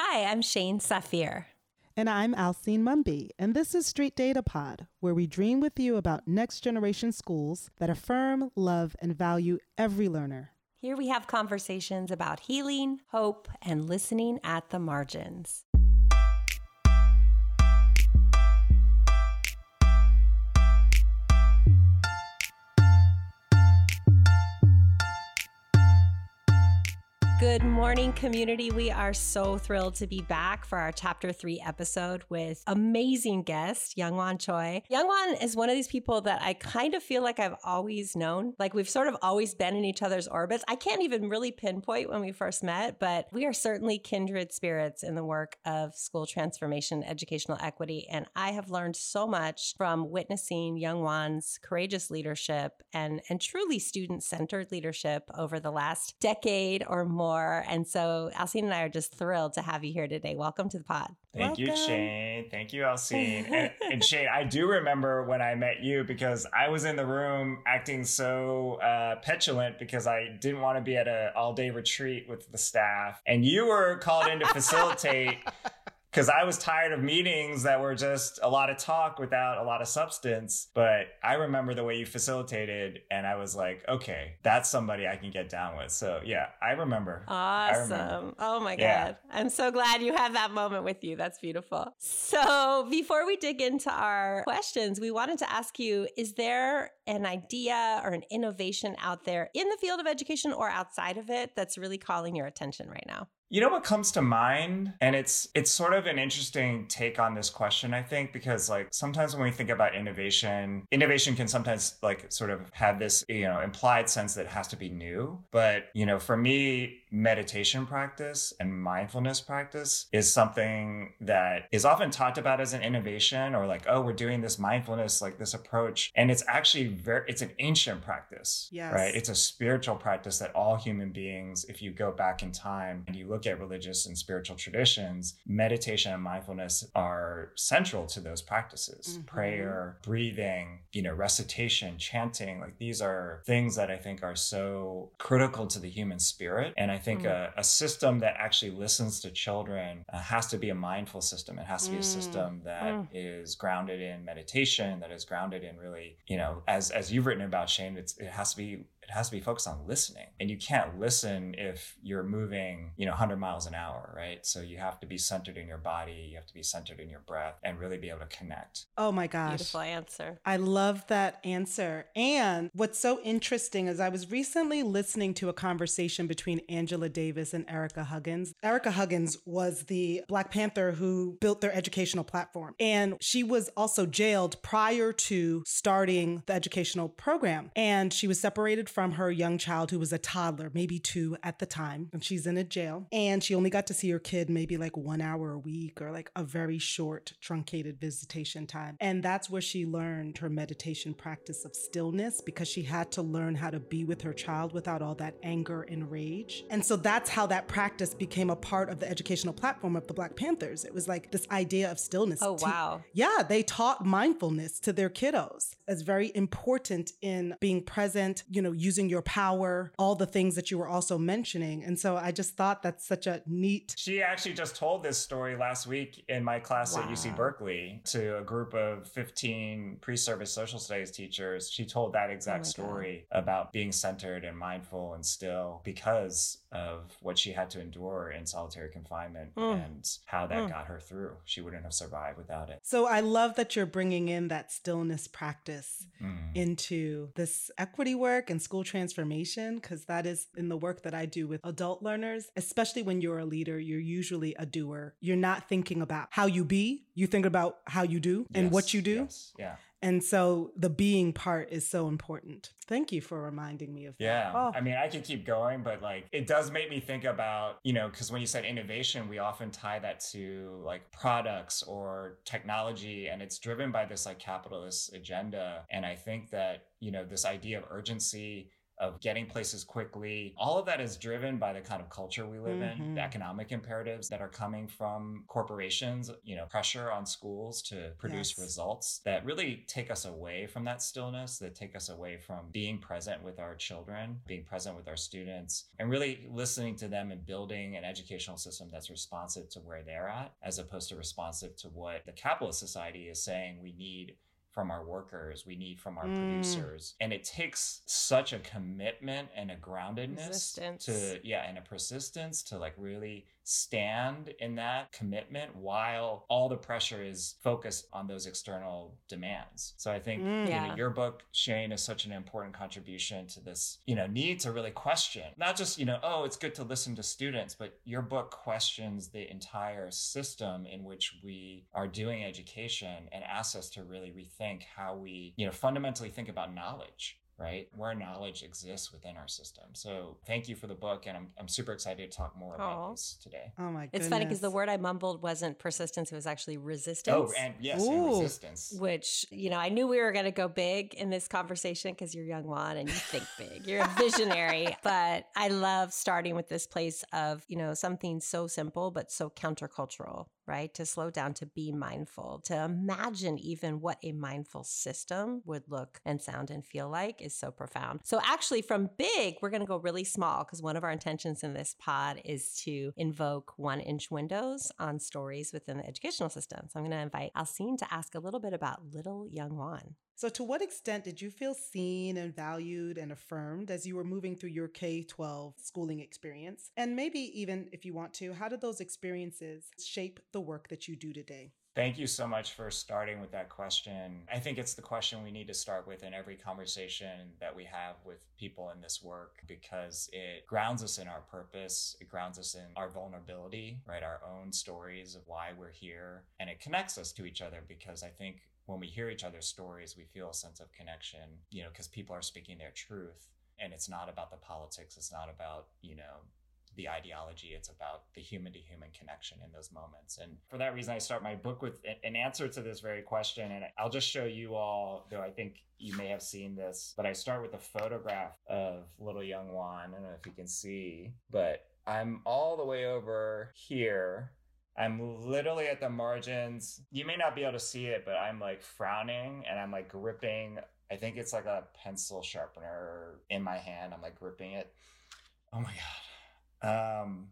Hi, I'm Shane Safir. And I'm Alcine Mumby, and this is Street Data Pod, where we dream with you about next generation schools that affirm, love, and value every learner. Here we have conversations about healing, hope, and listening at the margins. Good morning, community. We are so thrilled to be back for our chapter three episode with amazing guest, Young Whan Choi. Young Whan is one of these people that I kind of feel like I've always known. Like we've sort of always been in each other's orbits. I can't even really pinpoint when we first met, but we are certainly kindred spirits in the work of school transformation, educational equity. And I have learned so much from witnessing Young Whan's courageous leadership and, and truly student centered leadership over the last decade or more more. And so Alcine and I are just thrilled to have you here today. Welcome to the pod. Thank Welcome. you, Shane. Thank you, Alcine. and, and, Shane, I do remember when I met you because I was in the room acting so uh, petulant because I didn't want to be at an all day retreat with the staff. And you were called in to facilitate because I was tired of meetings that were just a lot of talk without a lot of substance. But I remember the way you facilitated, and I was like, okay, that's somebody I can get down with. So yeah, I remember. Awesome. I remember. Oh my yeah. God. I'm so glad you had that moment with you. That's beautiful. So before we dig into our questions, we wanted to ask you is there an idea or an innovation out there in the field of education or outside of it that's really calling your attention right now? You know what comes to mind? And it's it's sort of an interesting take on this question, I think, because like sometimes when we think about innovation, innovation can sometimes like sort of have this, you know, implied sense that it has to be new. But, you know, for me, meditation practice and mindfulness practice is something that is often talked about as an innovation or like, oh, we're doing this mindfulness, like this approach. And it's actually very it's an ancient practice. Yes. Right. It's a spiritual practice that all human beings, if you go back in time and you look look at religious and spiritual traditions, meditation and mindfulness are central to those practices. Mm-hmm. Prayer, breathing, you know, recitation, chanting, like these are things that I think are so critical to the human spirit. And I think mm. a, a, system that actually listens to children uh, has to be a mindful system. It has to be a mm. system that mm. is grounded in meditation, that is grounded in really, you know, as as you've written about Shane, it's, it has to be it has to be focused on listening. And you can't listen if you're moving you know 100 miles an hour right? So you have to be centered in your body you have to be centered in your breath and really be able to connect. Oh my gosh. Beautiful answer. I love that answer. And what's so interesting is i was recently listening to a conversation between angela davis and ericka huggins. Erica huggins was the black panther who built their educational platform. And she was also jailed prior to starting the educational program. And she was separated from her young child who was a toddler, maybe two at the time, and she's in a jail. And she only got to see her kid maybe like one hour a week or like a very short, truncated visitation time. And that's where she learned her meditation practice of stillness because she had to learn how to be with her child without all that anger and rage. And so that's how that practice became a part of the educational platform of the Black Panthers. It was like this idea of stillness. Oh, wow. Yeah, they taught mindfulness to their kiddos as very important in being present, you know, using your power, all the things that you were also mentioning. And so I just thought that's such a neat. She actually just told this story last week in my class wow. at UC Berkeley to a group of 15 pre service social studies teachers. She told that exact oh story God. about being centered and mindful and still because of what she had to endure in solitary confinement mm. and how that mm. got her through. She wouldn't have survived without it. So I love that you're bringing in that stillness practice mm. into this equity work and school transformation, because that is in the work that I do with adult learners, especially when you're a leader, you're usually a doer. You're not thinking about how you be, you think about how you do and yes, what you do. Yes, yeah. And so the being part is so important. Thank you for reminding me of that. Yeah. Oh. I mean, I could keep going, but like it does make me think about, you know, because when you said innovation, we often tie that to like products or technology, and it's driven by this like capitalist agenda. And I think that, you know, this idea of urgency of getting places quickly. All of that is driven by the kind of culture we live mm-hmm. in, the economic imperatives that are coming from corporations, you know, pressure on schools to produce yes. results that really take us away from that stillness, that take us away from being present with our children, being present with our students, and really listening to them and building an educational system that's responsive to where they're at, as opposed to responsive to what the capitalist society is saying we need from our workers, we need from our mm. producers. And it takes such a commitment and a groundedness Resistance. to, yeah, and a persistence to like really stand in that commitment while all the pressure is focused on those external demands. So I think mm, you know, your book, Shane, is such an important contribution to this, you know, need to really question, not just, you know, oh, it's good to listen to students, but your book questions the entire system in which we are doing education and asks us to really rethink how we, you know, fundamentally think about knowledge right? Where knowledge exists within our system. So thank you for the book. And I'm, I'm super excited to talk more about this today. Oh my goodness. It's funny because the word I mumbled wasn't persistence, it was actually resistance. Oh, and yes, and resistance. Which, you know, I knew we were going to go big in this conversation because you're Young Whan and you think big. You're a visionary. but I love starting with this place of, you know, something so simple but so countercultural right? To slow down, to be mindful, to imagine even what a mindful system would look and sound and feel like is so profound. So, actually, from big, we're going to go really small because one of our intentions in this pod is to invoke one inch windows on stories within the educational system. So, I'm going to invite Alcine to ask a little bit about little Young Whan. So, to what extent did you feel seen and valued and affirmed as you were moving through your K 12 schooling experience? And maybe even if you want to, how did those experiences shape the work that you do today? Thank you so much for starting with that question. I think it's the question we need to start with in every conversation that we have with people in this work because it grounds us in our purpose. It grounds us in our vulnerability, right? Our own stories of why we're here. And it connects us to each other because I think when we hear each other's stories, we feel a sense of connection, you know, because people are speaking their truth. And it's not about the politics. It's not about, you know, the ideology. It's about the human to human connection in those moments. And for that reason, I start my book with an answer to this very question. And I'll just show you all, though I think you may have seen this, but I start with a photograph of little Young Whan. I don't know if you can see, but I'm all the way over here I'm literally at the margins. You may not be able to see it, but I'm like frowning and I'm like gripping. I think it's like a pencil sharpener in my hand. I'm like gripping it. Oh my God. Um,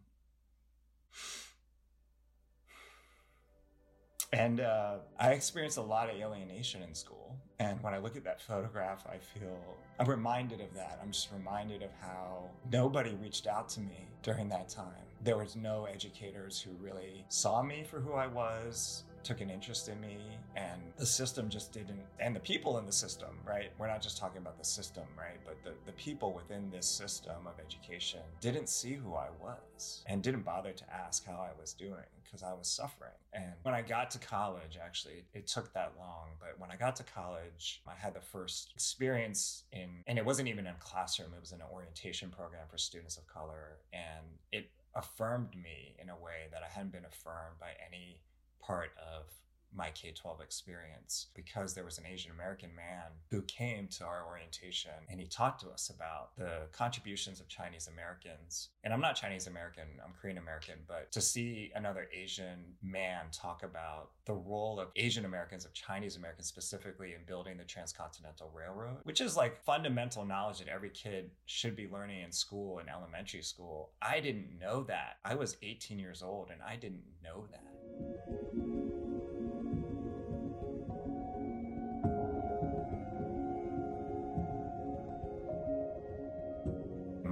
and uh, I experienced a lot of alienation in school. And when I look at that photograph, I feel I'm reminded of that. I'm just reminded of how nobody reached out to me during that time there was no educators who really saw me for who I was, took an interest in me, and the system just didn't, and the people in the system, right? We're not just talking about the system, right? But the, the people within this system of education didn't see who I was and didn't bother to ask how I was doing because I was suffering. And when I got to college, actually, it took that long. But when I got to college, I had the first experience in, and it wasn't even in a classroom, it was an orientation program for students of color. And it affirmed me in a way that I hadn't been affirmed by any part of my K 12 experience because there was an Asian American man who came to our orientation and he talked to us about the contributions of Chinese Americans. And I'm not Chinese American, I'm Korean American, but to see another Asian man talk about the role of Asian Americans, of Chinese Americans specifically, in building the Transcontinental Railroad, which is like fundamental knowledge that every kid should be learning in school, in elementary school. I didn't know that. I was 18 years old and I didn't know that.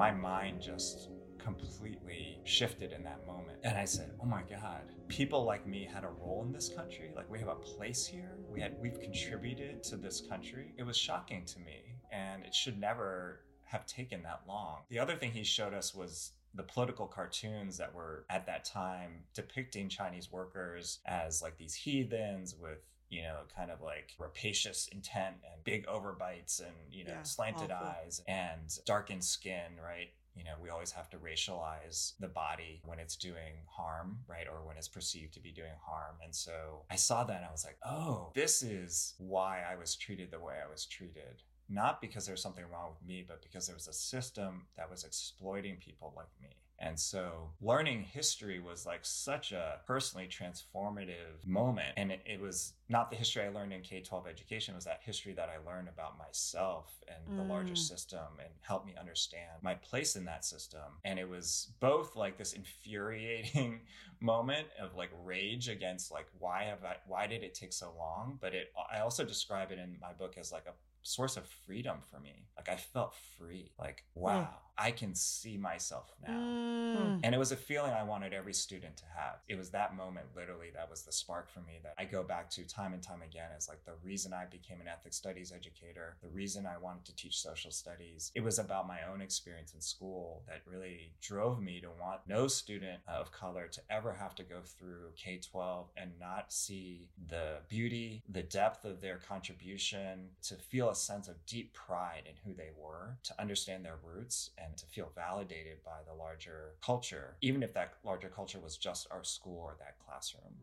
My mind just completely shifted in that moment. And I said, "Oh my god, people like me had a role in this country. Like we have a place here. We had we've contributed to this country." It was shocking to me, and it should never have taken that long. The other thing he showed us was the political cartoons that were at that time depicting Chinese workers as like these heathens with you know, kind of like rapacious intent and big overbites and, you know, yeah, slanted awful. eyes and darkened skin, right? You know, we always have to racialize the body when it's doing harm, right? Or when it's perceived to be doing harm. And so I saw that and I was like, oh, this is why I was treated the way I was treated not because there's something wrong with me, but because there was a system that was exploiting people like me. And so learning history was like such a personally transformative moment. And it, it was not the history I learned in K 12 education, it was that history that I learned about myself and the larger Mm. system and helped me understand my place in that system. And it was both like this infuriating moment of like rage against like why have I why did it take so long? But it I also describe it in my book as like a source of freedom for me. Like I felt free. Like, wow, I can see myself now. Mm. And it was a feeling I wanted every student to have. It was that moment, literally, that was the spark for me that I go back to time and time again as like the reason I became an ethnic studies educator, the reason I wanted to teach social studies. It was about my own experience in school that really drove me to want no student of color to ever have to go through K 12 and not see the beauty, the depth of their contribution, to feel a sense of deep pride in who they were, to understand their roots, and to feel validated by the larger culture, even if that larger culture was just our school or that classroom.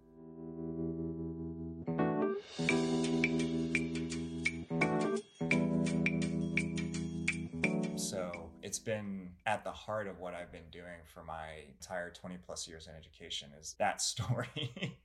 So it's been at the heart of what I've been doing for my entire 20 plus years in education is that story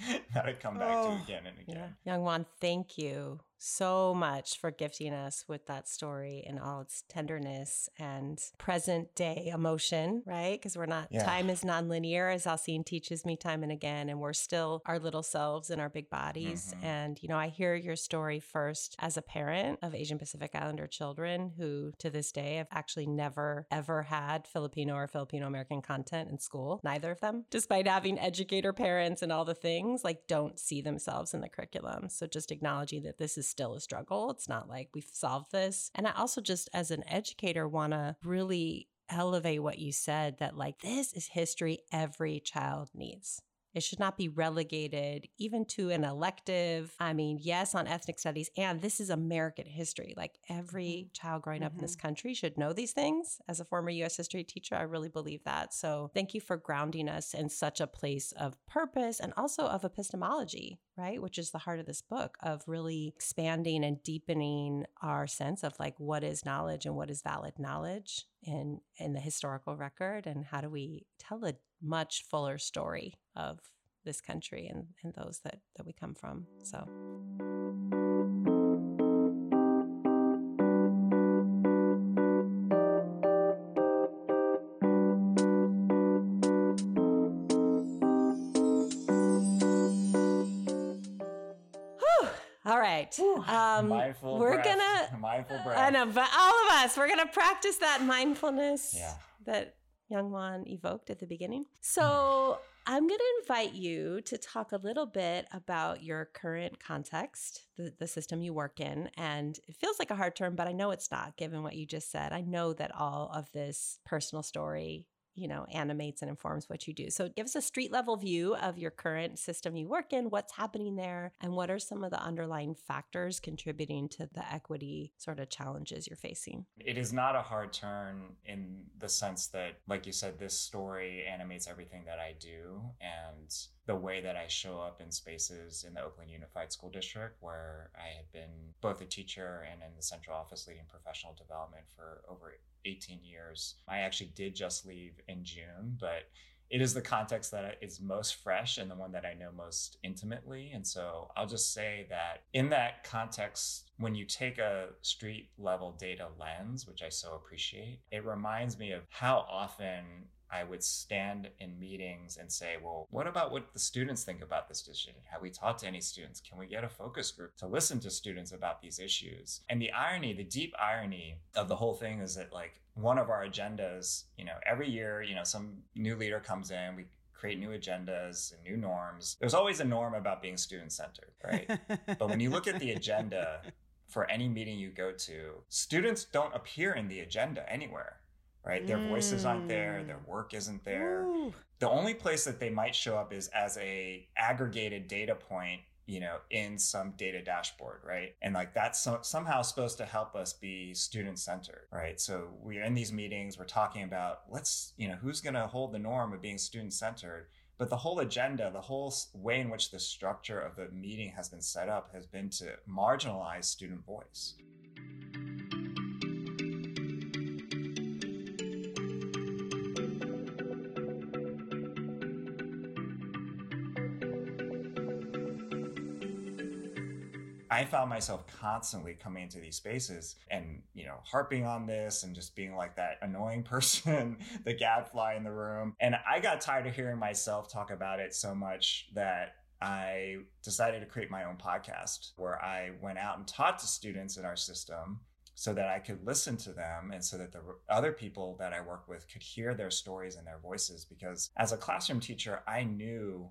that I come back Oh, to again and again. Young Whan, thank you so much for gifting us with that story and all its tenderness and present day emotion, right? Because we're not, Yeah. time is nonlinear, as Alcine teaches me time and again, and we're still our little selves in our big bodies. Mhm. And, you know, I hear your story first as a parent of Asian Pacific Islander children who, to this day, have actually never, ever had Filipino or Filipino American content in school. Neither of them, despite having educator parents and all the things, like don't see themselves in the curriculum. So just acknowledging that this is still a struggle. It's not like we've solved this. And I also just, as an educator, want to really elevate what you said that like this is history every child needs. It should not be relegated even to an elective. I mean, yes, on ethnic studies, and this is American history. Like every mm-hmm. child growing up in this mm-hmm. country should know these things. As a former US history teacher, I really believe that. So thank you for grounding us in such a place of purpose and also of epistemology, right? Which is the heart of this book of really expanding and deepening our sense of like what is knowledge and what is valid knowledge in in the historical record and how do we tell a much fuller story of this country and, and those that, that we come from. So Whew. all right. Um, mindful we're breath. gonna mindful breath. I know, but all of us, we're going to practice that mindfulness Yeah. that Young Whan evoked at the beginning. So I'm going to invite you to talk a little bit about your current context, the, the system you work in. And it feels like a hard term, but I know it's not, given what you just said. I know that all of this personal story you know, animates and informs what you do. So give us a street level view of your current system you work in, what's happening there, and what are some of the underlying factors contributing to the equity sort of challenges you're facing. It is not a hard turn in the sense that, like you said, this story animates everything that I do and the way that I show up in spaces in the Oakland Unified School District, where I had been both a teacher and in the central office leading professional development for over 18 years. I actually did just leave in June, but it is the context that is most fresh and the one that I know most intimately. And so I'll just say that in that context, when you take a street level data lens, which I so appreciate, it reminds me of how often I would stand in meetings and say, well, what about what the students think about this decision? Have we talked to any students? Can we get a focus group to listen to students about these issues? And the irony, the deep irony of the whole thing is that, like, one of our agendas, you know, every year, you know, some new leader comes in, we create new agendas and new norms. There's always a norm about being student centered, right? but when you look at the agenda for any meeting you go to, students don't appear in the agenda anywhere right? Their voices aren't there, their mm. work isn't there. Ooh. The only place that they might show up is as a aggregated data point, you know, in some data dashboard, right? And like that's so, somehow supposed to help us be student centered, right? So we're in these meetings, we're talking about let's, you know, who's going to hold the norm of being student centered. But the whole agenda, the whole way in which the structure of the meeting has been set up has been to marginalize student voice. I found myself constantly coming into these spaces and, you know, harping on this and just being like that annoying person, the gadfly in the room. And I got tired of hearing myself talk about it so much that I decided to create my own podcast where I went out and taught to students in our system so that I could listen to them and so that the other people that I work with could hear their stories and their voices. Because as a classroom teacher, I knew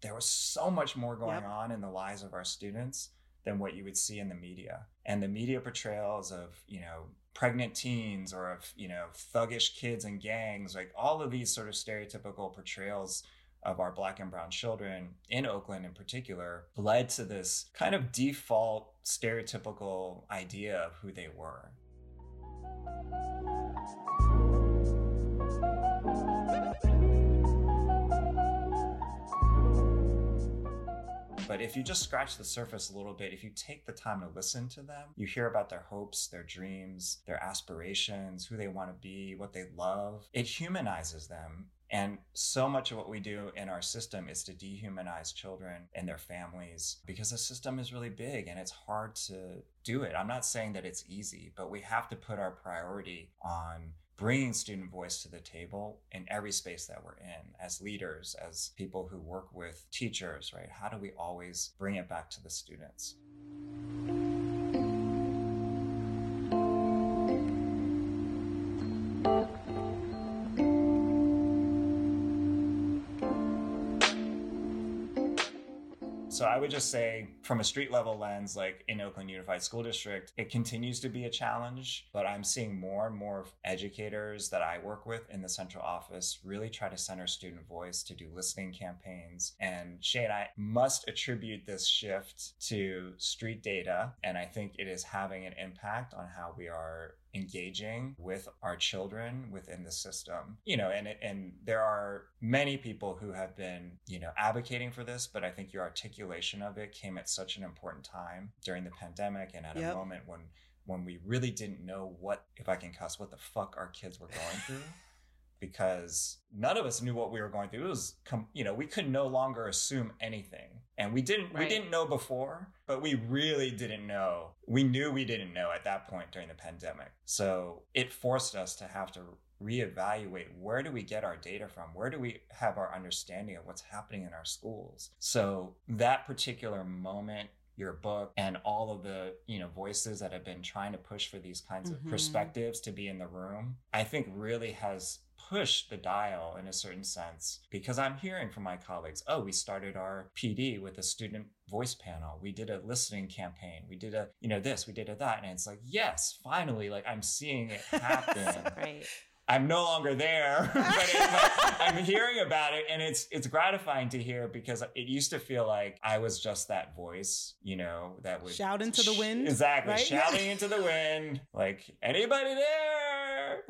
there was so much more going yep. on in the lives of our students than what you would see in the media. And the media portrayals of, you know, pregnant teens or of, you know, thuggish kids and gangs, like all of these sort of stereotypical portrayals of our black and brown children in Oakland in particular led to this kind of default stereotypical idea of who they were. But if you just scratch the surface a little bit, if you take the time to listen to them, you hear about their hopes, their dreams, their aspirations, who they want to be, what they love. It humanizes them and so much of what we do in our system is to dehumanize children and their families because the system is really big and it's hard to do it. I'm not saying that it's easy, but we have to put our priority on bringing student voice to the table in every space that we're in as leaders, as people who work with teachers, right? How do we always bring it back to the students? So I would just say, from a street level lens, like in Oakland Unified School District, it continues to be a challenge, but I'm seeing more and more educators that I work with in the central office really try to center student voice to do listening campaigns. And Shay and I must attribute this shift to street data. And I think it is having an impact on how we are engaging with our children within the system you know and and there are many people who have been you know advocating for this but i think your articulation of it came at such an important time during the pandemic and at yep. a moment when when we really didn't know what if i can cuss what the fuck our kids were going through because none of us knew what we were going through. It was, you know, we could no longer assume anything, and we didn't. Right. We didn't know before, but we really didn't know. We knew we didn't know at that point during the pandemic. So it forced us to have to reevaluate where do we get our data from? Where do we have our understanding of what's happening in our schools? So that particular moment your book and all of the you know voices that have been trying to push for these kinds mm-hmm. of perspectives to be in the room i think really has push the dial in a certain sense because I'm hearing from my colleagues, oh, we started our PD with a student voice panel. We did a listening campaign. We did a, you know, this, we did a that. And it's like, yes, finally, like I'm seeing it happen. right. I'm no longer there, but, it, but, I'm hearing about it, and it's it's gratifying to hear because it used to feel like I was just that voice, you know, that would shout into the wind, exactly, right? shouting into the wind, like anybody there,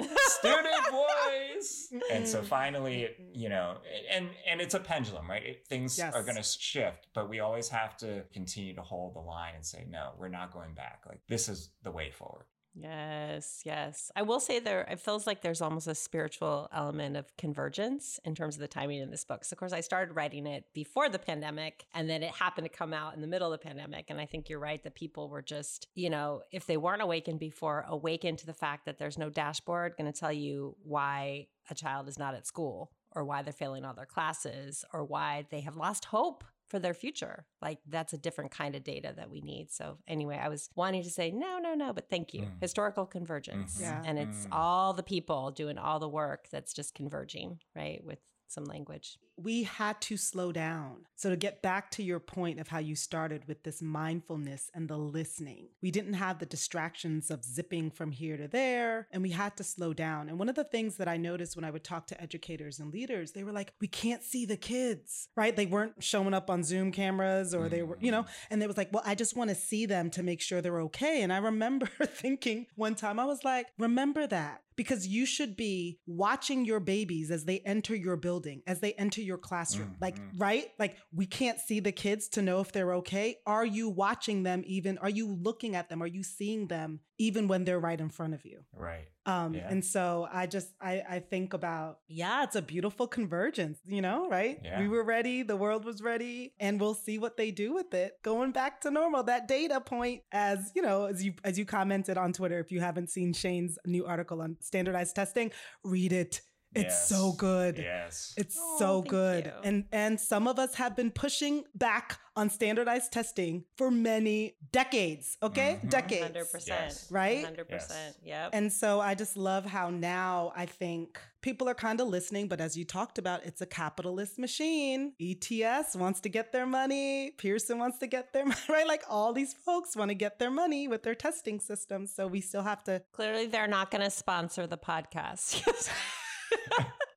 student voice. And so finally, mm-hmm. you know, and and it's a pendulum, right? It, things yes. are going to shift, but we always have to continue to hold the line and say, no, we're not going back. Like this is the way forward. Yes, yes. I will say there, it feels like there's almost a spiritual element of convergence in terms of the timing in this book. So, of course, I started writing it before the pandemic, and then it happened to come out in the middle of the pandemic. And I think you're right that people were just, you know, if they weren't awakened before, awakened to the fact that there's no dashboard going to tell you why a child is not at school or why they're failing all their classes or why they have lost hope for their future. Like that's a different kind of data that we need. So anyway, I was wanting to say no, no, no, but thank you. Mm. Historical convergence. Mm-hmm. Yeah. And it's mm. all the people doing all the work that's just converging, right? With some language. We had to slow down. So, to get back to your point of how you started with this mindfulness and the listening, we didn't have the distractions of zipping from here to there, and we had to slow down. And one of the things that I noticed when I would talk to educators and leaders, they were like, we can't see the kids, right? They weren't showing up on Zoom cameras or they were, you know, mm. and they was like, well, I just want to see them to make sure they're okay. And I remember thinking one time, I was like, remember that because you should be watching your babies as they enter your building, as they enter your classroom. Mm-hmm. Like, right? Like, we can't see the kids to know if they're okay. Are you watching them even? Are you looking at them? Are you seeing them even when they're right in front of you. Right. Um, Yeah. And so I just I, I think about yeah, it's a beautiful convergence, you know, right? Yeah. We were ready, the world was ready, and we'll see what they do with it. Going back to normal, that data point, as you know, as you as you commented on Twitter, if you haven't seen Shane's new article on standardized testing, read it. It's so good. Yes. It's Oh, so good. you. And and some of us have been pushing back on standardized testing for many decades, okay? Mhm. Decades. 100%. Yes. Right? 100%. Yep. And so I just love how now I think people are kind of listening, but as you talked about, it's a capitalist machine. ETS wants to get their money, Pearson wants to get their money, right? Like all these folks want to get their money with their testing systems. So we still have to Clearly, they're not going to sponsor the podcast.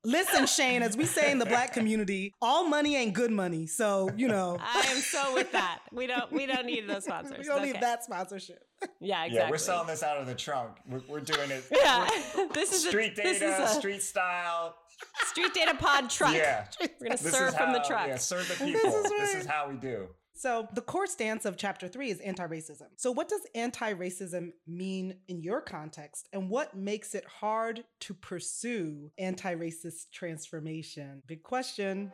listen, Shane, as we say in the black community, all money ain't good money. So, you know, I am so with that. We don't. We don't need those sponsors. we don't Okay. need that sponsorship. Yeah, exactly. Yeah, we're selling this out of the trunk. We're, we're doing it. Yeah, this is a- Street this data, is a street style. street data pod truck. Yeah. We're gonna This serve is from the how- truck. Yeah, serve the This people. is This is how we do. So, the core stance of chapter three is anti racism. So, what does anti racism mean in your context, and what makes it hard to pursue anti racist transformation? Big question.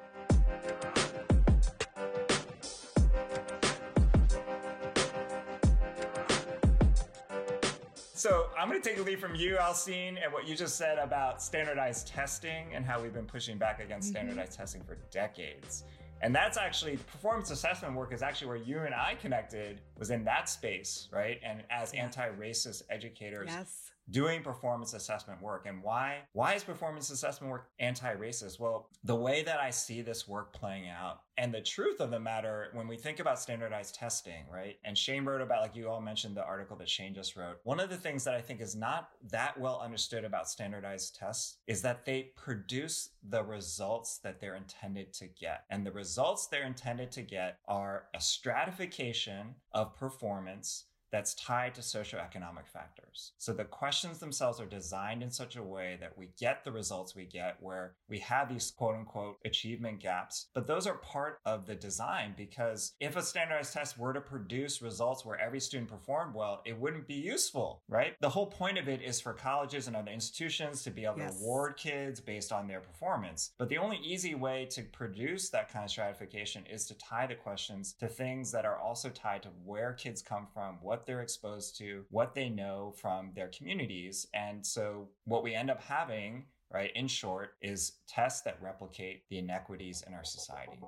So I'm going to take a lead from you, Alcine, and what you just said about standardized testing and how we've been pushing back against Mhm. standardized testing for decades. And that's actually performance assessment work is actually where you and I connected was in that space, right? And as anti-racist educators, Yes. Doing performance assessment work. And why why is performance assessment work anti-racist? Well the way that i see this work playing out and the truth of the matter when we think about standardized testing right and shane wrote about like you all mentioned the article that shane just wrote one of the things that i think is not that well understood about standardized tests is that they produce the results that they're intended to get. And the results they're intended to get are a stratification of performance that's tied to socioeconomic factors. So the questions themselves are designed in such a way that we get the results we get where we have these quote unquote achievement gaps, but those are part of the design because if a standardized test were to produce results where every student performed well, it wouldn't be useful, right? The whole point of it is for colleges and other institutions to be able Yes. to reward kids based on their performance. But the only easy way to produce that kind of stratification is to tie the questions to things that are also tied to where kids come from, what they're exposed to, what they know from their communities. And so what we end up having, right, in short, is tests that replicate the inequities in our society.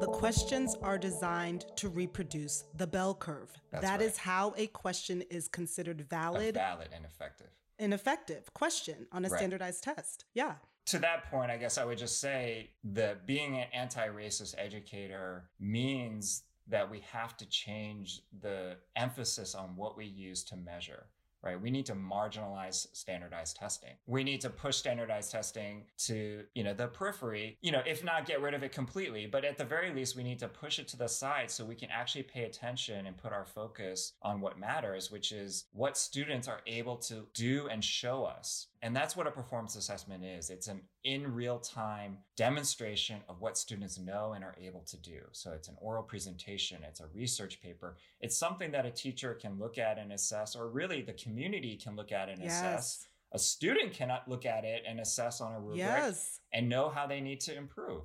The questions are designed to reproduce the bell curve. That's That right. is how a question is considered A valid valid and effective. and effective question on a Right. standardized test. Yeah. To that point, I guess I would just say that being an anti racist educator means that we have to change the emphasis on what we use to measure. Right. We need to marginalize standardized testing. We need to push standardized testing to, you know, the periphery, you know, if not get rid of it completely, but at the very least, we need to push it to the side so we can actually pay attention and put our focus on what matters, which is what students are able to do and show us. And that's what a performance assessment is. It's an in real time demonstration of what students know and are able to do. So it's an oral presentation, it's a research paper, it's something that a teacher can look at and assess, or really the community can look at and assess. Yes. A student cannot look at it and assess on a rubric Yes. and know how they need to improve.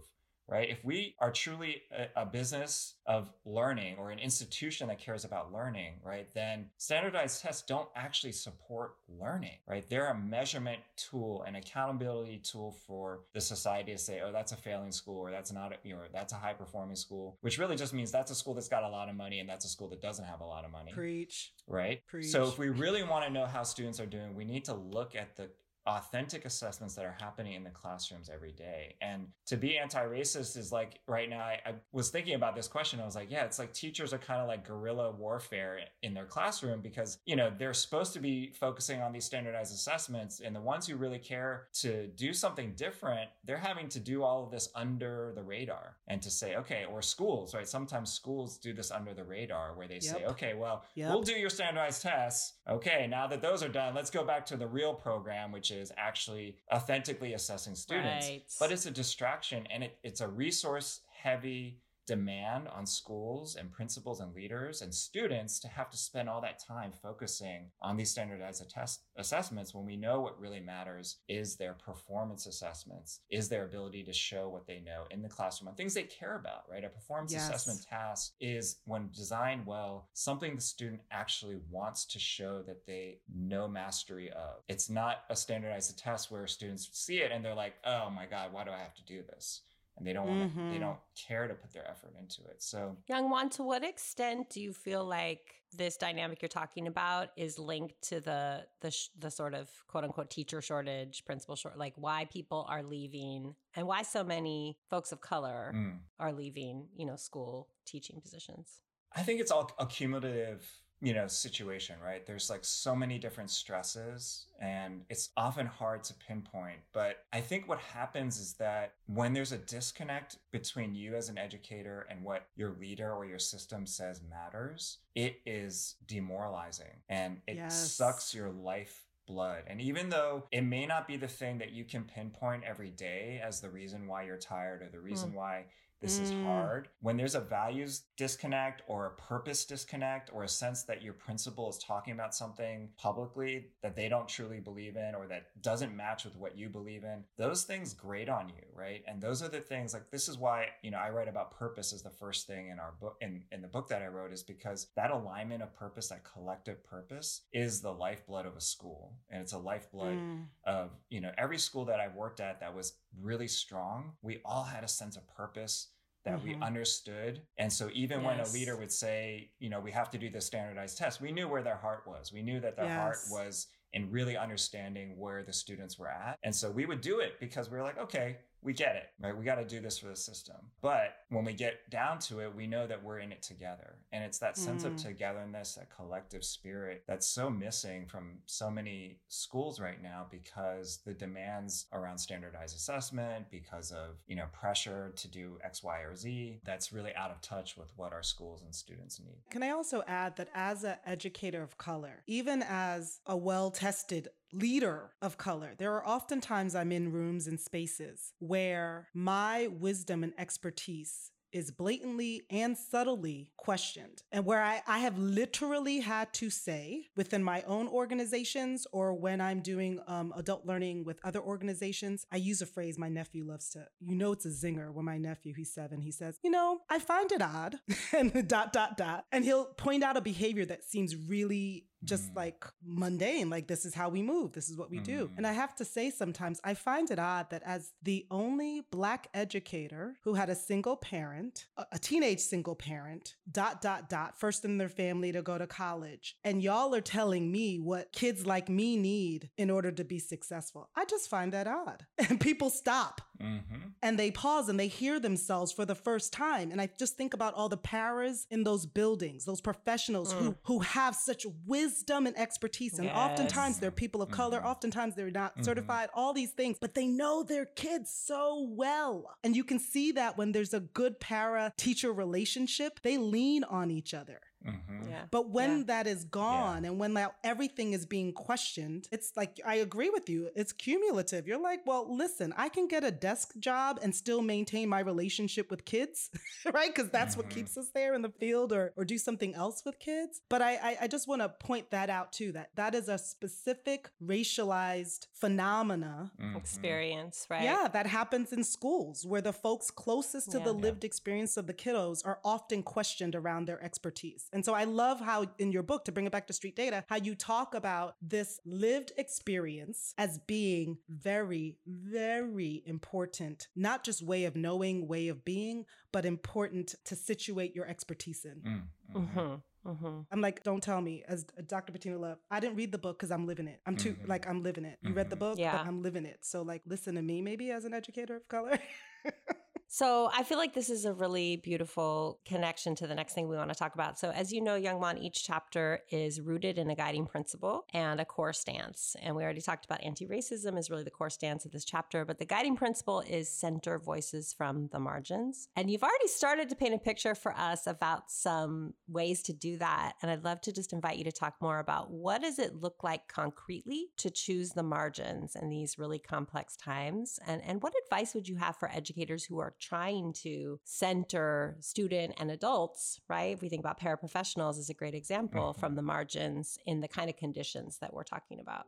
Right. If we are truly a, a business of learning or an institution that cares about learning, right, then standardized tests don't actually support learning, right? They're a measurement tool, an accountability tool for the society to say, oh, that's a failing school or that's not, a, you know, that's a high performing school, which really just means that's a school that's got a lot of money and that's a school that doesn't have a lot of money Preach. right? Preach. So if we really want to know how students are doing, we need to look at the authentic assessments that are happening in the classrooms every day. And to be anti-racist is like right now, I, I was thinking about this question. I was like, yeah, it's like teachers are kind of like guerrilla warfare in their classroom because, you know, they're supposed to be focusing on these standardized assessments. And the ones who really care to do something different, they're having to do all of this under the radar and to say, okay, or schools, right? Sometimes schools do this under the radar where they say, okay, well, Yep. we'll do your standardized tests. Okay, now that those are done, let's go back to the real program, which is actually authentically assessing students. Right. But it's a distraction and it, it's a resource heavy demand on schools and principals and leaders and students to have to spend all that time focusing on these standardized attest- assessments when we know what really matters is their performance assessments, is their ability to show what they know in the classroom on things they care about, right? A performance Yes. assessment task is, when designed well, something the student actually wants to show that they know mastery of. It's not a standardized test where students see it and they're like, oh my God, why do I have to do this? And they don't want to, they don't care to put their effort into it. So Young Whan, to what extent do you feel like this dynamic you're talking about is linked to the the sh- the sort of quote unquote teacher shortage, principal short, like why people are leaving and why so many folks of color mm. are leaving, you know, school teaching positions? I think it's all a cumulative, you know, situation, right? There's like so many different stresses and it's often hard to pinpoint. But I think what happens is that when there's a disconnect between you as an educator and what your leader or your system says matters, it is demoralizing and it Yes. sucks your life blood. And even though it may not be the thing that you can pinpoint every day as the reason why you're tired or the reason hmm. why this is Mm. hard. When there's a values disconnect or a purpose disconnect or a sense that your principal is talking about something publicly that they don't truly believe in or that doesn't match with what you believe in, those things grate on you, right? And those are the things like this is why, you know, I write about purpose as the first thing in our book in, in the book that I wrote is because that alignment of purpose, that collective purpose is the lifeblood of a school. And it's a lifeblood Mm. of you know every school that I worked at that was really strong. We all had a sense of purpose that we Mhm. understood, and so even when a leader would say, you know, we have to do this standardized test, we knew where their heart was. We knew that their heart was in really understanding where the students were at, and so we would do it because we were like, okay. We get it, right? We got to do this for the system. But when we get down to it, we know that we're in it together. And it's that sense of Mm. togetherness, that collective spirit that's so missing from so many schools right now because the demands around standardized assessment, because of, you know, pressure to do X, Y, or Z, that's really out of touch with what our schools and students need. Can I also add that as an educator of color, even as a well tested leader of color, there are often times I'm in rooms and spaces where my wisdom and expertise is blatantly and subtly questioned, and where I, I have literally had to say within my own organizations or when I'm doing um, adult learning with other organizations, I use a phrase my nephew loves to, you know, it's a zinger when my nephew, he's seven, he says, you know, I find it odd, and dot, dot, dot. And he'll point out a behavior that seems really just Mm. like mundane, like this is how we move, this is what we do. Mm. And I have to say, sometimes I find it odd that as the only Black educator who had a single parent, a teenage single parent, dot, dot, dot, first in their family to go to college, and y'all are telling me what kids like me need in order to be successful. I just find that odd. And people stop Mm-hmm. and they pause and they hear themselves for the first time. And i just think about all the paras in those buildings those professionals who who have such wisdom and expertise. And oftentimes they're people of color. Mhm. oftentimes they're not Mhm. certified all these things but they know their kids so well. And you can see that when there's a good para teacher relationship they lean on each other Mm-hmm. Yeah. but when Yeah. that is gone and when now everything is being questioned, it's like, I agree with you. It's cumulative. You're like, well, listen, I can get a desk job and still maintain my relationship with kids, right? Because that's what Mhm. keeps us there in the field or, or do something else with kids. But I, I, I just want to point that out too, that that is a specific racialized phenomena Mm-hmm. Experience, right? yeah, that happens in schools where the folks closest to Yeah. the Yeah. lived experience of the kiddos are often questioned around their expertise. And so I love how in your book, to bring it back to street data, how you talk about this lived experience as being very, very important, not just way of knowing, way of being, but important to situate your expertise in. Mm-hmm. Mm-hmm. Mm-hmm. I'm like, don't tell me, as Dr. Bettina Love, I didn't read the book because I'm living it. I'm too, Mhm. like, I'm living it. You read the Mhm. book, Yeah. but I'm living it. So, like, listen to me maybe as an educator of color. So I feel like this is a really beautiful connection to the next thing we want to talk about. So as you know, Young Whan, each chapter is rooted in a guiding principle and a core stance. And we already talked about anti-racism is really the core stance of this chapter, but the guiding principle is center voices from the margins. And you've already started to paint a picture for us about some ways to do that. And I'd love to just invite you to talk more about what does it look like concretely to choose the margins in these really complex times? And, and what advice would you have for educators who are trying to center student and adults, right? If we think about paraprofessionals as a great example mm-hmm. from the margins in the kind of conditions that we're talking about.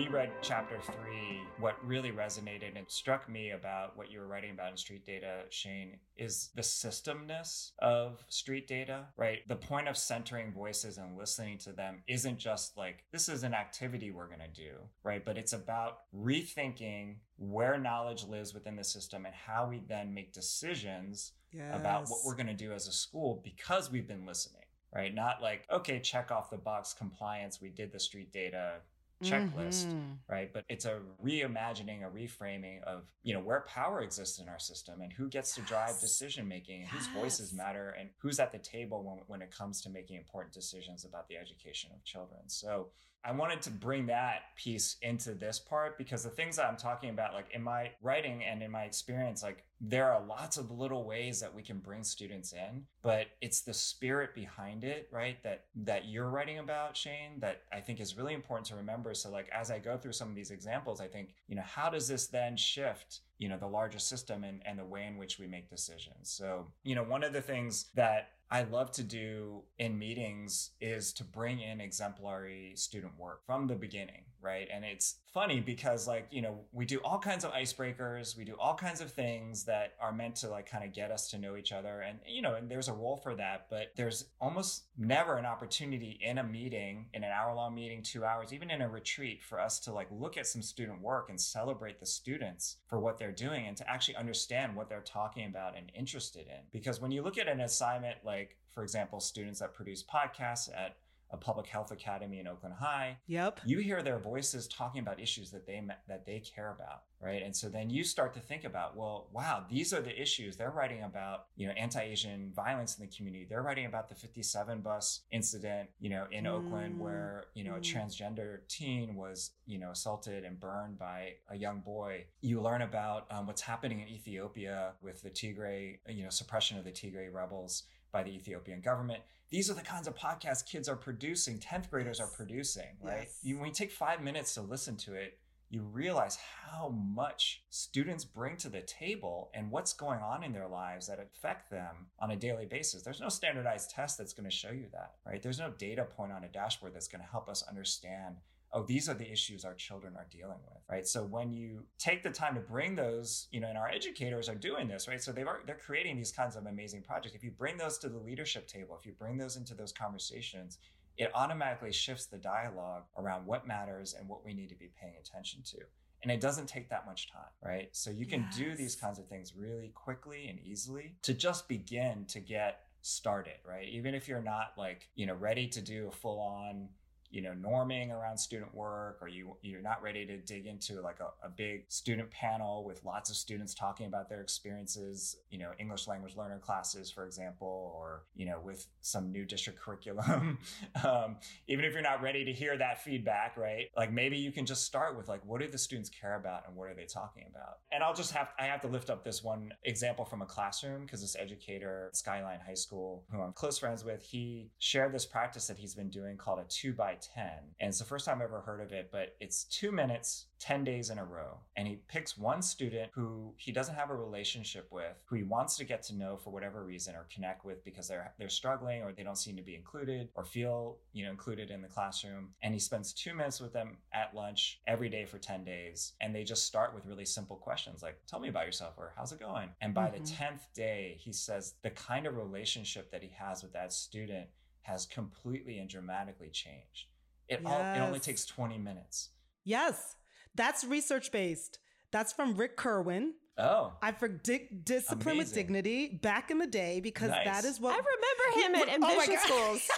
Reread chapter three, what really resonated and struck me about what you were writing about in street data, Shane, is the systemness of street data, right? The point of centering voices and listening to them isn't just like, this is an activity we're going to do, right? But it's about rethinking where knowledge lives within the system and how we then make decisions yes. about what we're going to do as a school because we've been listening right? Not like, okay, check off the box compliance. We did the street data checklist, mm-hmm. right? But it's a reimagining, a reframing of, you know, where power exists in our system and who gets to drive decision making, yes. whose voices matter, and who's at the table when, when it comes to making important decisions about the education of children. So I wanted to bring that piece into this part because the things that I'm talking about, like in my writing and in my experience, like there are lots of little ways that we can bring students in, but it's the spirit behind it, right? That that you're writing about, Shane, that I think is really important to remember. So like as I go through some of these examples, I think, you know, how does this then shift you know the larger system and, and the way in which we make decisions so you know one of the things that I love to do in meetings is to bring in exemplary student work from the beginning, right? And it's funny because, like, you know, we do all kinds of icebreakers, we do all kinds of things that are meant to, like, kind of get us to know each other. And, you know, and there's a role for that, but there's almost never an opportunity in a meeting, in an hour long meeting, two hours, even in a retreat, for us to, like, look at some student work and celebrate the students for what they're doing and to actually understand what they're talking about and interested in. Because when you look at an assignment like, like, for example, students that produce podcasts at a public health academy in Oakland High. Yep. You hear their voices talking about issues that they that they care about, right? And so then you start to think about, well, wow, these are the issues they're writing about, you know, anti-Asian violence in the community. They're writing about the 57 bus incident, you know, in mm. Oakland where, you know, mm. a transgender teen was, you know, assaulted and burned by a young boy. You learn about um, what's happening in Ethiopia with the Tigray, you know, suppression of the Tigray rebels by the Ethiopian government. These are the kinds of podcasts kids are producing, 10th graders are producing, right? Yes. You, when you take five minutes to listen to it, you realize how much students bring to the table and what's going on in their lives that affect them on a daily basis. There's no standardized test that's going to show you that, right? There's no data point on a dashboard that's going to help us understand oh, these are the issues our children are dealing with, right? So when you take the time to bring those, you know, and our educators are doing this, right? So they've they're creating these kinds of amazing projects. If you bring those to the leadership table, if you bring those into those conversations, it automatically shifts the dialogue around what matters and what we need to be paying attention to. And it doesn't take that much time, right? So you can yes. do these kinds of things really quickly and easily to just begin to get started, right? Even if you're not like, you know, ready to do a full on you know norming around student work or you you're not ready to dig into like a, a, big student panel with lots of students talking about their experiences you know english language learner classes for example or you know with some new district curriculum. Um, even if you're not ready to hear that feedback right? Like maybe you can just start with like what do the students care about and what are they talking about? And i'll just have i have to lift up this one example from a classroom because this educator skyline high school who i'm close friends with he shared this practice that he's been doing called a two by 10. And it's the first time I've ever heard of it, but it's two minutes 10 days in a row. And he picks one student who he doesn't have a relationship with, who he wants to get to know for whatever reason or connect with because they're they're struggling or they don't seem to be included or feel, you know, included in the classroom. And he spends 2 minutes with them at lunch every day for 10 days. And they just start with really simple questions like, "Tell me about yourself," or "How's it going?" And by mm-hmm. the 10th day, he says the kind of relationship that he has with that student has completely and dramatically changed. It, yes. all, it only takes 20 minutes. Yes. That's research based. That's from Rick Curwin. Oh. I for di- discipline Amazing. with dignity back in the day because nice. that is what I remember him at oh Envision oh Schools.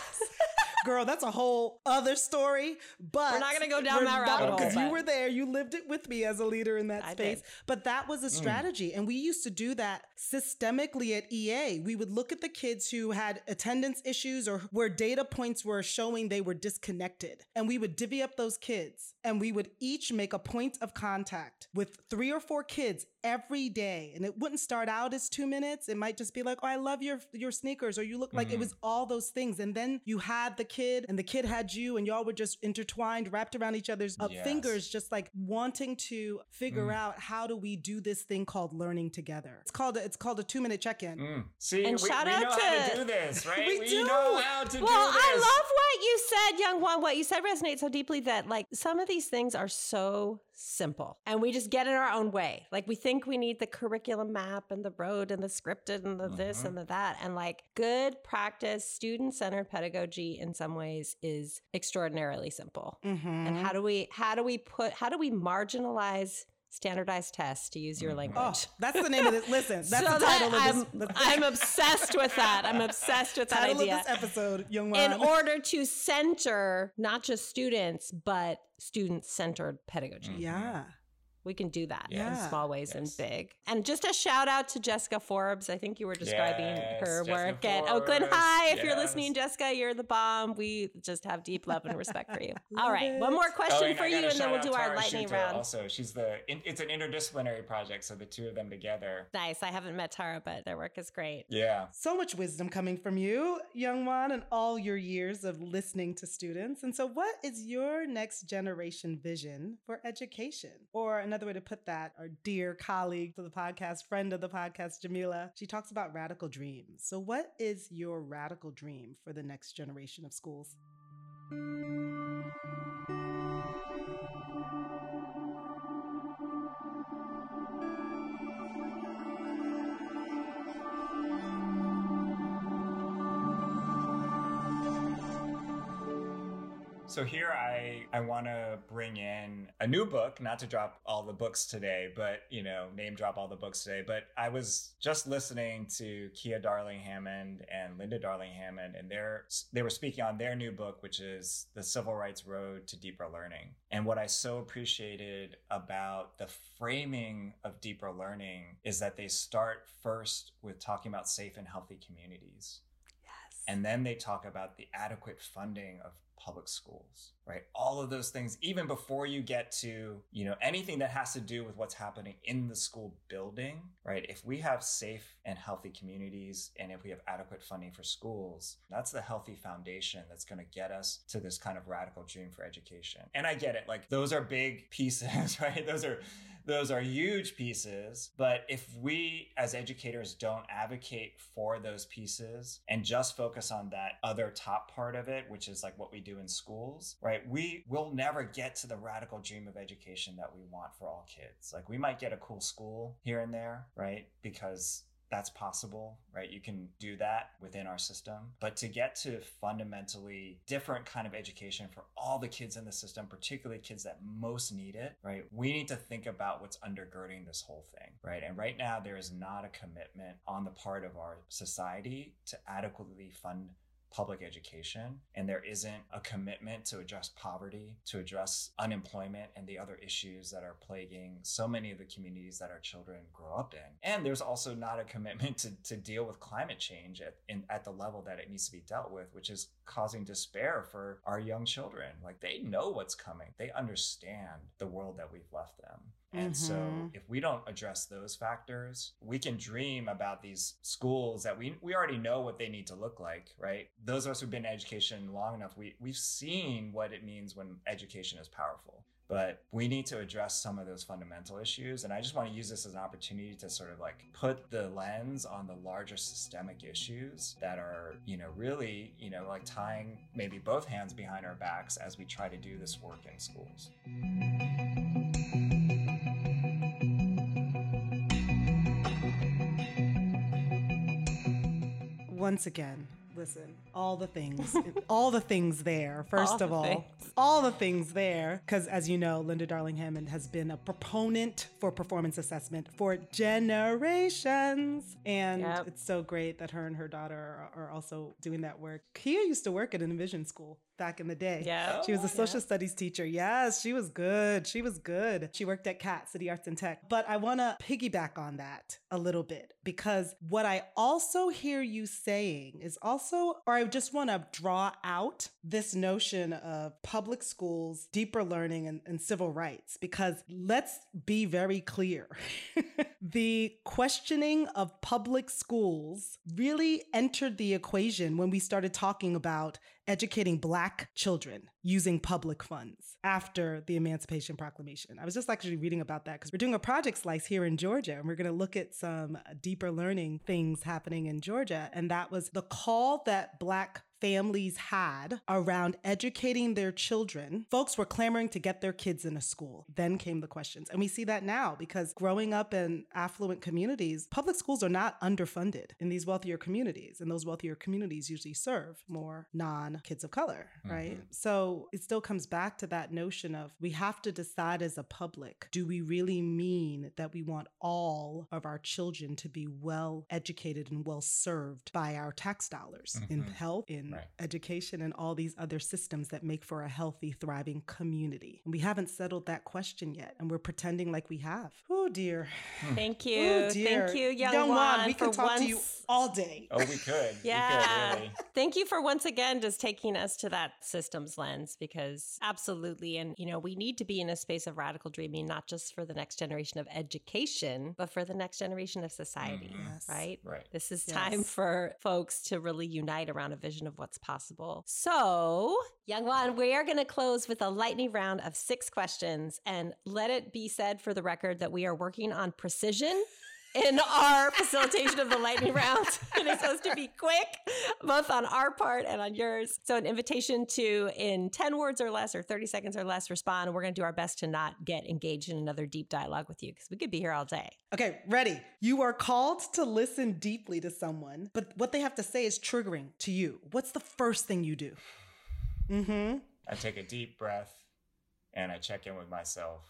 Girl, that's a whole other story. But we're not going to go down that rabbit hole. Because you were there, you lived it with me as a leader in that I space. Did. But that was a mm. strategy, mm. and we used to do that systemically at EA. We would look at the kids who had attendance issues or where data points were showing they were disconnected, and we would divvy up those kids, and we would each make a point of contact with three or four kids every day. And it wouldn't start out as two minutes. It might just be like, oh, I love your your sneakers, or you look like it was all those things. And then you had the kid, and the kid had you, and y'all were just intertwined, wrapped around each other's uh, Yes. fingers, just like wanting to figure out how do we do this thing called learning together. It's called a, it's called a two minute check in. Mm. See, And we, shout we out know how to- to do this, right? We do. know how to Well, do this. I love what you said, Young Whan. What you said resonates so deeply that like some of these things are so simple and we just get in our own way. Like we think we need the curriculum map and the road and the scripted and the this Mm-hmm. and the that. And like good practice, student centered pedagogy in some ways is extraordinarily simple. Mm-hmm. And how do we how do we put how do we marginalize standardized tests to use your mm-hmm. oh, language? Oh, that's the name of this. Listen, that's so the that title I'm, of this. the I'm obsessed with that. I'm obsessed with that title idea of this episode, Young in order to center not just students but student centered pedagogy yeah. We can do that Yeah. in small ways Yes. and big and just a shout out to jessica forbes i think you were describing Yes, her Jessica work at oakland Forbes. high if you're listening jessica you're the bomb we just have deep love and respect for you all right it. one more Oh, question and for you and then we'll out do our Tara lightning Shuto round Also, she's the. in- It's an interdisciplinary project, so the two of them together. nice i haven't met tara but their work is great Yeah. So much wisdom coming from you, Young Whan, and all your years of listening to students. And so, what is your next generation vision for education? Or another way to put that, our dear colleague to the podcast, friend of the podcast, Jamila, she talks about radical dreams. So, what is your radical dream for the next generation of schools? So here I I want to bring in a new book, not to drop all the books today, but you know, name drop all the books today, but I was just listening to Kia Darling Hammond and Linda Darling Hammond and they're they were speaking on their new book which is The Civil Rights Road to Deeper Learning. And what I so appreciated about the framing of deeper learning is that they start first with talking about safe and healthy communities. Yes. And then they talk about the adequate funding of public schools, right? All of those things, even before you get to, you know, anything that has to do with what's happening in the school building, right? If we have safe and healthy communities and if we have adequate funding for schools, that's the healthy foundation that's going to get us to this kind of radical dream for education. And I get it. Like those are big pieces, right? Those are those are huge pieces, but if we as educators don't advocate for those pieces and just focus on that other top part of it, which is like what we do in schools, right? We will never get to the radical dream of education that we want for all kids. Like we might get a cool school here and there, right? Because that's possible, right? You can do that within our system. But to get to fundamentally different kind of education for all the kids in the system, particularly kids that most need it, right? We need to think about what's undergirding this whole thing, right? And right now there is not a commitment on the part of our society to adequately fund public education and there isn't a commitment to address poverty to address unemployment and the other issues that are plaguing so many of the communities that our children grow up in. And there's also not a commitment to, to deal with climate change at, in, at the level that it needs to be dealt with which is causing despair for our young children. Like they know what's coming. They understand the world that we've left them and so, Mhm. if we don't address those factors, we can dream about these schools that we we already know what they need to look like, right? Those of us who've been in education long enough, we we've seen what it means when education is powerful. But we need to address some of those fundamental issues. And I just want to use this as an opportunity to sort of like put the lens on the larger systemic issues that are, you know, really, you know, like tying maybe both hands behind our backs as we try to do this work in schools. Once again, listen, all the things, all the things there, first All of the all, things. all the things there. Because as you know, Linda Darling Hammond has been a proponent for performance assessment for generations. And Yep. it's so great that her and her daughter are, are also doing that work. Kia used to work at an Envision School back in the day. Yeah. She was a oh, social studies teacher. Yes, she was good. She was good. She worked at CAT, City Arts and Tech. But I want to piggyback on that a little bit because what I also hear you saying is also, or I just want to draw out this notion of public schools, deeper learning, and, and civil rights. Because let's be very clear the questioning of public schools really entered the equation when we started talking about educating Black children using public funds after the Emancipation Proclamation. I was just actually reading about that because we're doing a project slice here in Georgia and we're going to look at some uh, deeper learning things happening in Georgia. And that was the call that Black families had around educating their children, folks were clamoring to get their kids in a school. Then came the questions. And we see that now because growing up in affluent communities, public schools are not underfunded in these wealthier communities. And those wealthier communities usually serve more non kids of color, right? Mm-hmm. So it still comes back to that notion of we have to decide as a public do we really mean that we want all of our children to be well educated and well served by our tax dollars mm-hmm. in health, in right. education and all these other systems that make for a healthy, thriving community. And we haven't settled that question yet, and we're pretending like we have. Oh dear. Hmm. Thank you. Oh dear. Thank you, Young, Young Whan. Whan we can talk once... to you all day. Oh, we could. yeah. We could, really. Thank you for once again just taking us to that systems lens because absolutely. And, you know, we need to be in a space of radical dreaming, not just for the next generation of education, but for the next generation of society, mm-hmm. yes. right? Right. This is yes. time for folks to really unite around a vision of what's possible. So, Young Whan, we are going to close with a lightning round of six questions. And let it be said for the record that we are working on precision in our facilitation of the lightning round. it is supposed to be quick, both on our part and on yours. So, an invitation to, in 10 words or less, or 30 seconds or less, respond. We're going to do our best to not get engaged in another deep dialogue with you because we could be here all day. Okay, ready. You are called to listen deeply to someone, but what they have to say is triggering to you. What's the first thing you do? Mm hmm. I take a deep breath and I check in with myself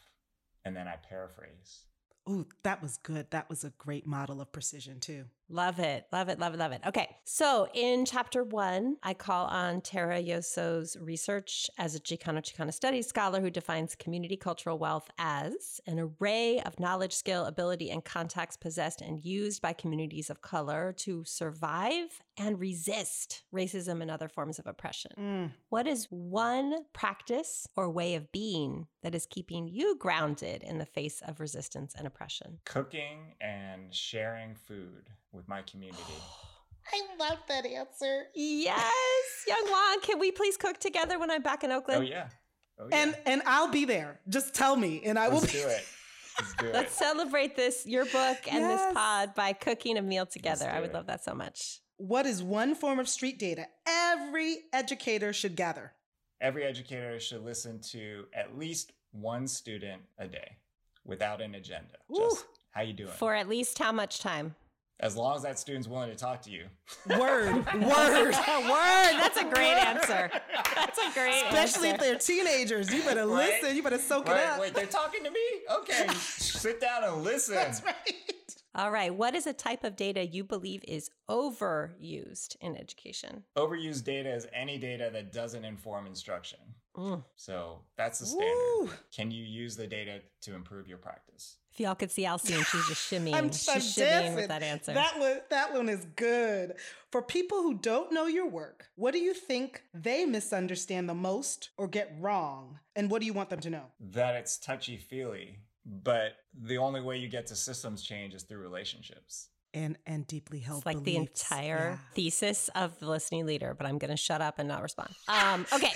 and then I paraphrase. Ooh, that was good. That was a great model of precision, too. Love it. Love it. Love it. Love it. Okay. So in chapter one, I call on Tara Yosso's research as a Chicano Chicana studies scholar who defines community cultural wealth as an array of knowledge, skill, ability, and contacts possessed and used by communities of color to survive and resist racism and other forms of oppression. Mm. What is one practice or way of being that is keeping you grounded in the face of resistance and oppression? Cooking and sharing food with my community. I love that answer. Yes, Young Whan, can we please cook together when I'm back in Oakland? Oh yeah. Oh, yeah. And and I'll be there. Just tell me, and I Let's will do it. Let's do Let's celebrate this, your book and yes. this pod by cooking a meal together. I would it. love that so much. What is one form of street data every educator should gather? Every educator should listen to at least one student a day without an agenda. Ooh. Just how you doing? For at least how much time? As long as that student's willing to talk to you. Word, word, word. That's a great answer. That's a great Especially answer. if they're teenagers. You better right? listen. You better soak right? it up. Wait, they're talking to me? Okay. Sit down and listen. That's right. All right. What is a type of data you believe is overused in education? Overused data is any data that doesn't inform instruction. Mm. So that's the standard. Woo. Can you use the data to improve your practice? If y'all could see Alcine, she's just shimmying. I'm, she's I'm shimmying with that answer. That one, that one is good. For people who don't know your work, what do you think they misunderstand the most or get wrong? And what do you want them to know? That it's touchy feely, but the only way you get to systems change is through relationships and and deeply held it's like beliefs. the entire yeah. thesis of the listening leader but i'm going to shut up and not respond um, okay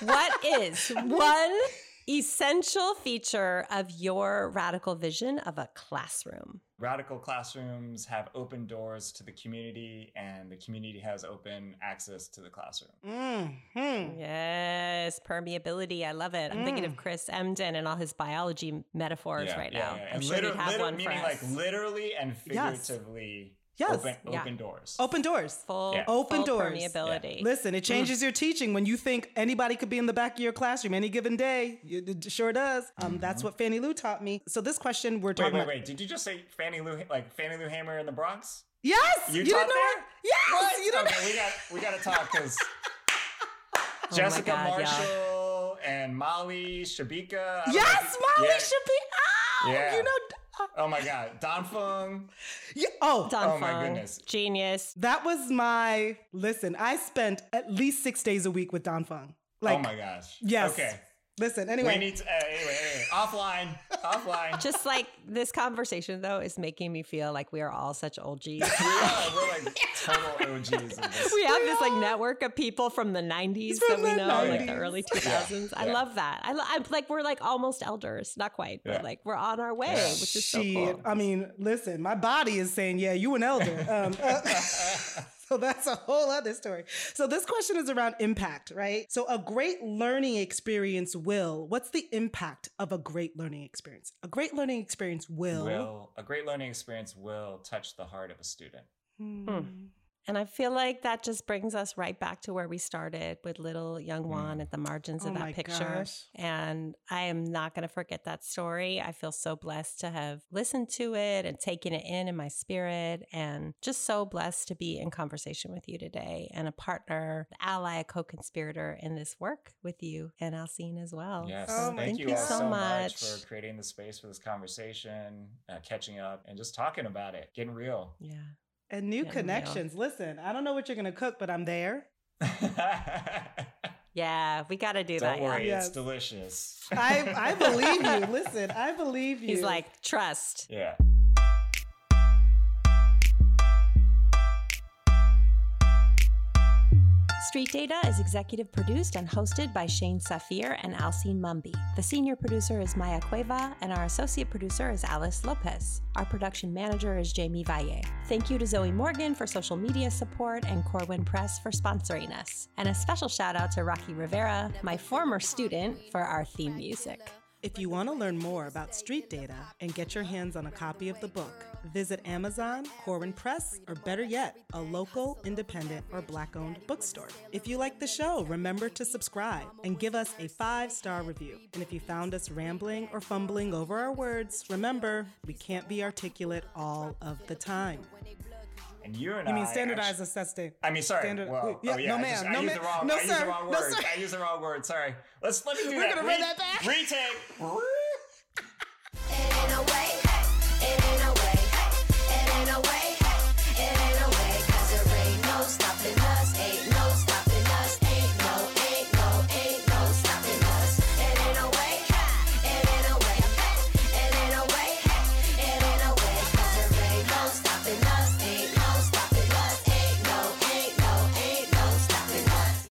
what is one essential feature of your radical vision of a classroom? Radical classrooms have open doors to the community, and the community has open access to the classroom. Mm-hmm. Yes, permeability. I love it. I'm mm. thinking of mm. Chris Emdin and all his biology metaphors yeah, right yeah, now. Yeah, I'm sure liter- have one meaning for us. like literally and figuratively. Yes Yes. Open, yeah. open doors. Open doors. Full, yeah. open full doors. permeability. Yeah. Listen, it changes your teaching when you think anybody could be in the back of your classroom any given day. It sure does. Um, mm-hmm. That's what Fannie Lou taught me. So this question we're talking wait, wait, about. Wait, Did you just say Fannie Lou, like Fannie Lou Hamer in the Bronx? Yes. You, you didn't know there? Yes. What? You didn't okay, we got we got to talk because oh Jessica God, Marshall and Molly Shabika. Yes, Molly yeah. Shabika. Oh, yeah. you know oh my god, Don Fung. Yeah. Oh, Don oh my goodness, genius. That was my listen. I spent at least six days a week with Don Fung. Oh like, oh my gosh. Yes. Okay. Listen, anyway. We need to, uh, anyway, anyway, offline, offline. Just like this conversation, though, is making me feel like we are all such old G's. we are. We're like total OGs. Of this. we have this like network of people from the 90s From that we the know, like the early 2000s. I Yeah. love that. I, lo- I'm like, we're like almost elders. Not quite, Yeah. but like we're on our way, Yeah. which is so cool. I mean, listen, my body is saying, yeah, you an elder. Um, uh, so that's a whole other story. So this question is around impact, right? So a great learning experience will, what's the impact of a great learning experience? A great learning experience will. will a great learning experience will touch the heart of a student. Hmm. And I feel like that just brings us right back to where we started with little young Whan at the margins Oh of that picture. gosh. And I am not going to forget that story. I feel so blessed to have listened to it and taken it in in my spirit, and just so blessed to be in conversation with you today and a partner, ally, a co conspirator in this work with you and Alcine as well. Yes. Oh, thank, thank you, you all so so much. much. for creating the space for this conversation, uh, catching up, and just talking about it, getting real. Yeah. And new Yeah, connections. Listen, I don't know what you're going to cook, but I'm there. Yeah, we got to do that. Don't worry, Yes. it's delicious. I, I believe you. Listen, I believe you. He's like, trust. yeah. Street Data is executive produced and hosted by Shane Safir and Alcine Mumby. The senior producer is Maya Cueva, and our associate producer is Alice Lopez. Our production manager is Jamie Valle. Thank you to Zoe Morgan for social media support and Corwin Press for sponsoring us. And a special shout out to Rocky Rivera, my former student, for our theme music. If you want to learn more about street data and get your hands on a copy of the book, visit Amazon, Corwin Press, or better yet, a local, independent, or black owned bookstore. If you like the show, remember to subscribe and give us a five star review. And if you found us rambling or fumbling over our words, remember, we can't be articulate all of the time. And you and You mean I standardized actu- assessing? I mean, sorry. Standard- well, yeah, oh, yeah, no, I ma'am, just- no, ma'am. the wrong. No, I used sir. the wrong No, word. sir. I used the wrong word. Sorry. Let's let me do We're that. gonna run that back. Retake.